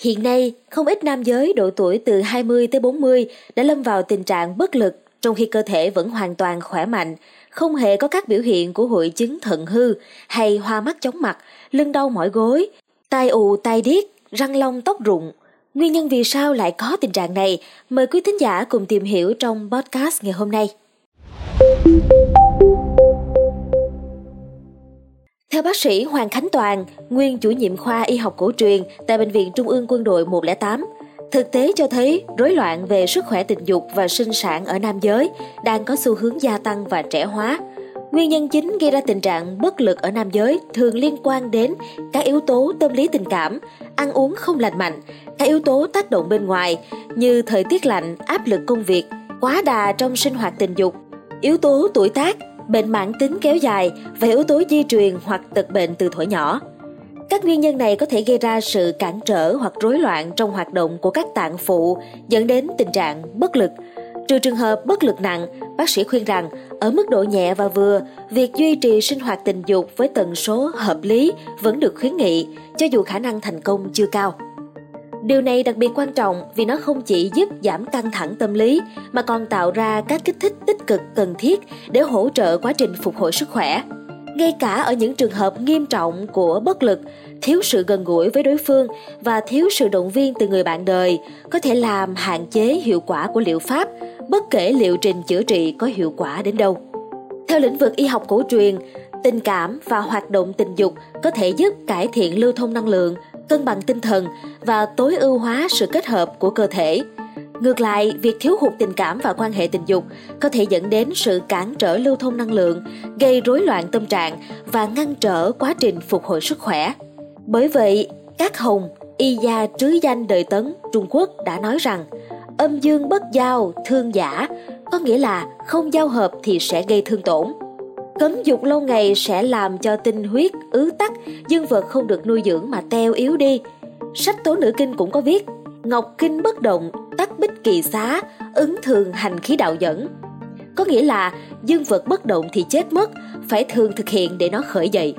Hiện nay, không ít nam giới độ tuổi từ 20 tới 40 đã lâm vào tình trạng bất lực trong khi cơ thể vẫn hoàn toàn khỏe mạnh, không hề có các biểu hiện của hội chứng thận hư hay hoa mắt chóng mặt, lưng đau mỏi gối, tai ù tai điếc, răng long tóc rụng. Nguyên nhân vì sao lại có tình trạng này? Mời quý thính giả cùng tìm hiểu trong podcast ngày hôm nay. Theo bác sĩ Hoàng Khánh Toàn, nguyên chủ nhiệm khoa y học cổ truyền tại Bệnh viện Trung ương Quân đội 108, thực tế cho thấy rối loạn về sức khỏe tình dục và sinh sản ở nam giới đang có xu hướng gia tăng và trẻ hóa. Nguyên nhân chính gây ra tình trạng bất lực ở nam giới thường liên quan đến các yếu tố tâm lý tình cảm, ăn uống không lành mạnh, các yếu tố tác động bên ngoài như thời tiết lạnh, áp lực công việc, quá đà trong sinh hoạt tình dục, yếu tố tuổi tác, bệnh mãn tính kéo dài và yếu tố di truyền hoặc tật bệnh từ thuở nhỏ. Các nguyên nhân này có thể gây ra sự cản trở hoặc rối loạn trong hoạt động của các tạng phụ dẫn đến tình trạng bất lực. Trừ trường hợp bất lực nặng, bác sĩ khuyên rằng ở mức độ nhẹ và vừa, việc duy trì sinh hoạt tình dục với tần số hợp lý vẫn được khuyến nghị, cho dù khả năng thành công chưa cao. Điều này đặc biệt quan trọng vì nó không chỉ giúp giảm căng thẳng tâm lý mà còn tạo ra các kích thích tích cực cần thiết để hỗ trợ quá trình phục hồi sức khỏe. Ngay cả ở những trường hợp nghiêm trọng của bất lực, thiếu sự gần gũi với đối phương và thiếu sự động viên từ người bạn đời có thể làm hạn chế hiệu quả của liệu pháp, bất kể liệu trình chữa trị có hiệu quả đến đâu. Theo lĩnh vực y học cổ truyền, tình cảm và hoạt động tình dục có thể giúp cải thiện lưu thông năng lượng, cân bằng tinh thần và tối ưu hóa sự kết hợp của cơ thể. Ngược lại, việc thiếu hụt tình cảm và quan hệ tình dục có thể dẫn đến sự cản trở lưu thông năng lượng, gây rối loạn tâm trạng và ngăn trở quá trình phục hồi sức khỏe. Bởi vậy, các hồng, y gia trứ danh đời tấn Trung Quốc đã nói rằng âm dương bất giao, thương giả, có nghĩa là không giao hợp thì sẽ gây thương tổn. Cấm dục lâu ngày sẽ làm cho tinh huyết ứ tắc, dương vật không được nuôi dưỡng mà teo yếu đi. Sách tố nữ kinh cũng có viết, Ngọc kinh bất động, tắc bích kỳ xá, ứng thường hành khí đạo dẫn. Có nghĩa là dương vật bất động thì chết mất, phải thường thực hiện để nó khởi dậy.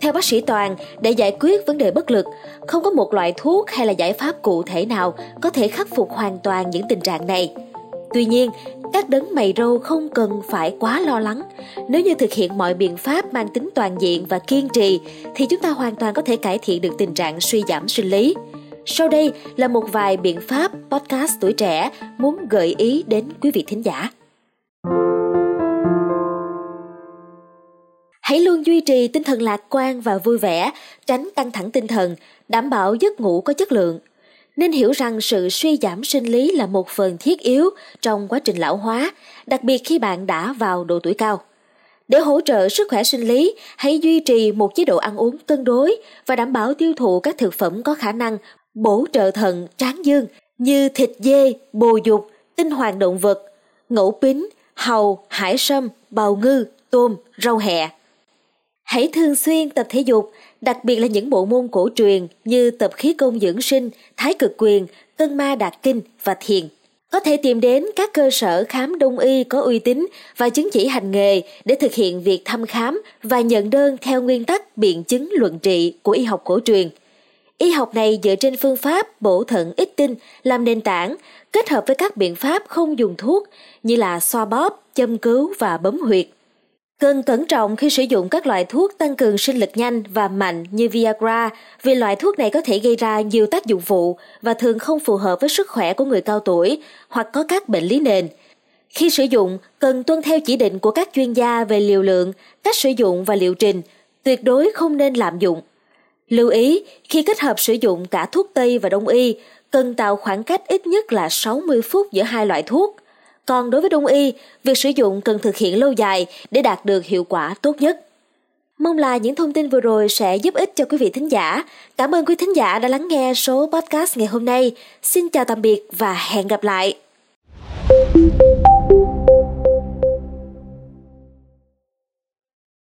Theo bác sĩ Toàn, để giải quyết vấn đề bất lực, không có một loại thuốc hay là giải pháp cụ thể nào có thể khắc phục hoàn toàn những tình trạng này. Tuy nhiên, các đấng mày râu không cần phải quá lo lắng. Nếu như thực hiện mọi biện pháp mang tính toàn diện và kiên trì, thì chúng ta hoàn toàn có thể cải thiện được tình trạng suy giảm sinh lý. Sau đây là một vài biện pháp podcast tuổi trẻ muốn gợi ý đến quý vị thính giả. Hãy luôn duy trì tinh thần lạc quan và vui vẻ, tránh căng thẳng tinh thần, đảm bảo giấc ngủ có chất lượng. Nên hiểu rằng sự suy giảm sinh lý là một phần thiết yếu trong quá trình lão hóa, đặc biệt khi bạn đã vào độ tuổi cao. Để hỗ trợ sức khỏe sinh lý, hãy duy trì một chế độ ăn uống cân đối và đảm bảo tiêu thụ các thực phẩm có khả năng bổ trợ thận tráng dương như thịt dê, bồ dục, tinh hoàng động vật, ngẫu pính, hầu, hải sâm, bào ngư, tôm, rau hẹ. Hãy thường xuyên tập thể dục, đặc biệt là những bộ môn cổ truyền như tập khí công dưỡng sinh, thái cực quyền, cân ma đạt kinh và thiền. Có thể tìm đến các cơ sở khám đông y có uy tín và chứng chỉ hành nghề để thực hiện việc thăm khám và nhận đơn theo nguyên tắc biện chứng luận trị của y học cổ truyền. Y học này dựa trên phương pháp bổ thận ít tinh làm nền tảng, kết hợp với các biện pháp không dùng thuốc như là xoa bóp, châm cứu và bấm huyệt. Cần cẩn trọng khi sử dụng các loại thuốc tăng cường sinh lực nhanh và mạnh như Viagra vì loại thuốc này có thể gây ra nhiều tác dụng phụ và thường không phù hợp với sức khỏe của người cao tuổi hoặc có các bệnh lý nền. Khi sử dụng, cần tuân theo chỉ định của các chuyên gia về liều lượng, cách sử dụng và liệu trình, tuyệt đối không nên lạm dụng. Lưu ý, khi kết hợp sử dụng cả thuốc Tây và Đông y, cần tạo khoảng cách ít nhất là 60 phút giữa hai loại thuốc – còn đối với đông y, việc sử dụng cần thực hiện lâu dài để đạt được hiệu quả tốt nhất. Mong là những thông tin vừa rồi sẽ giúp ích cho quý vị thính giả. Cảm ơn quý thính giả đã lắng nghe số podcast ngày hôm nay. Xin chào tạm biệt và hẹn gặp lại.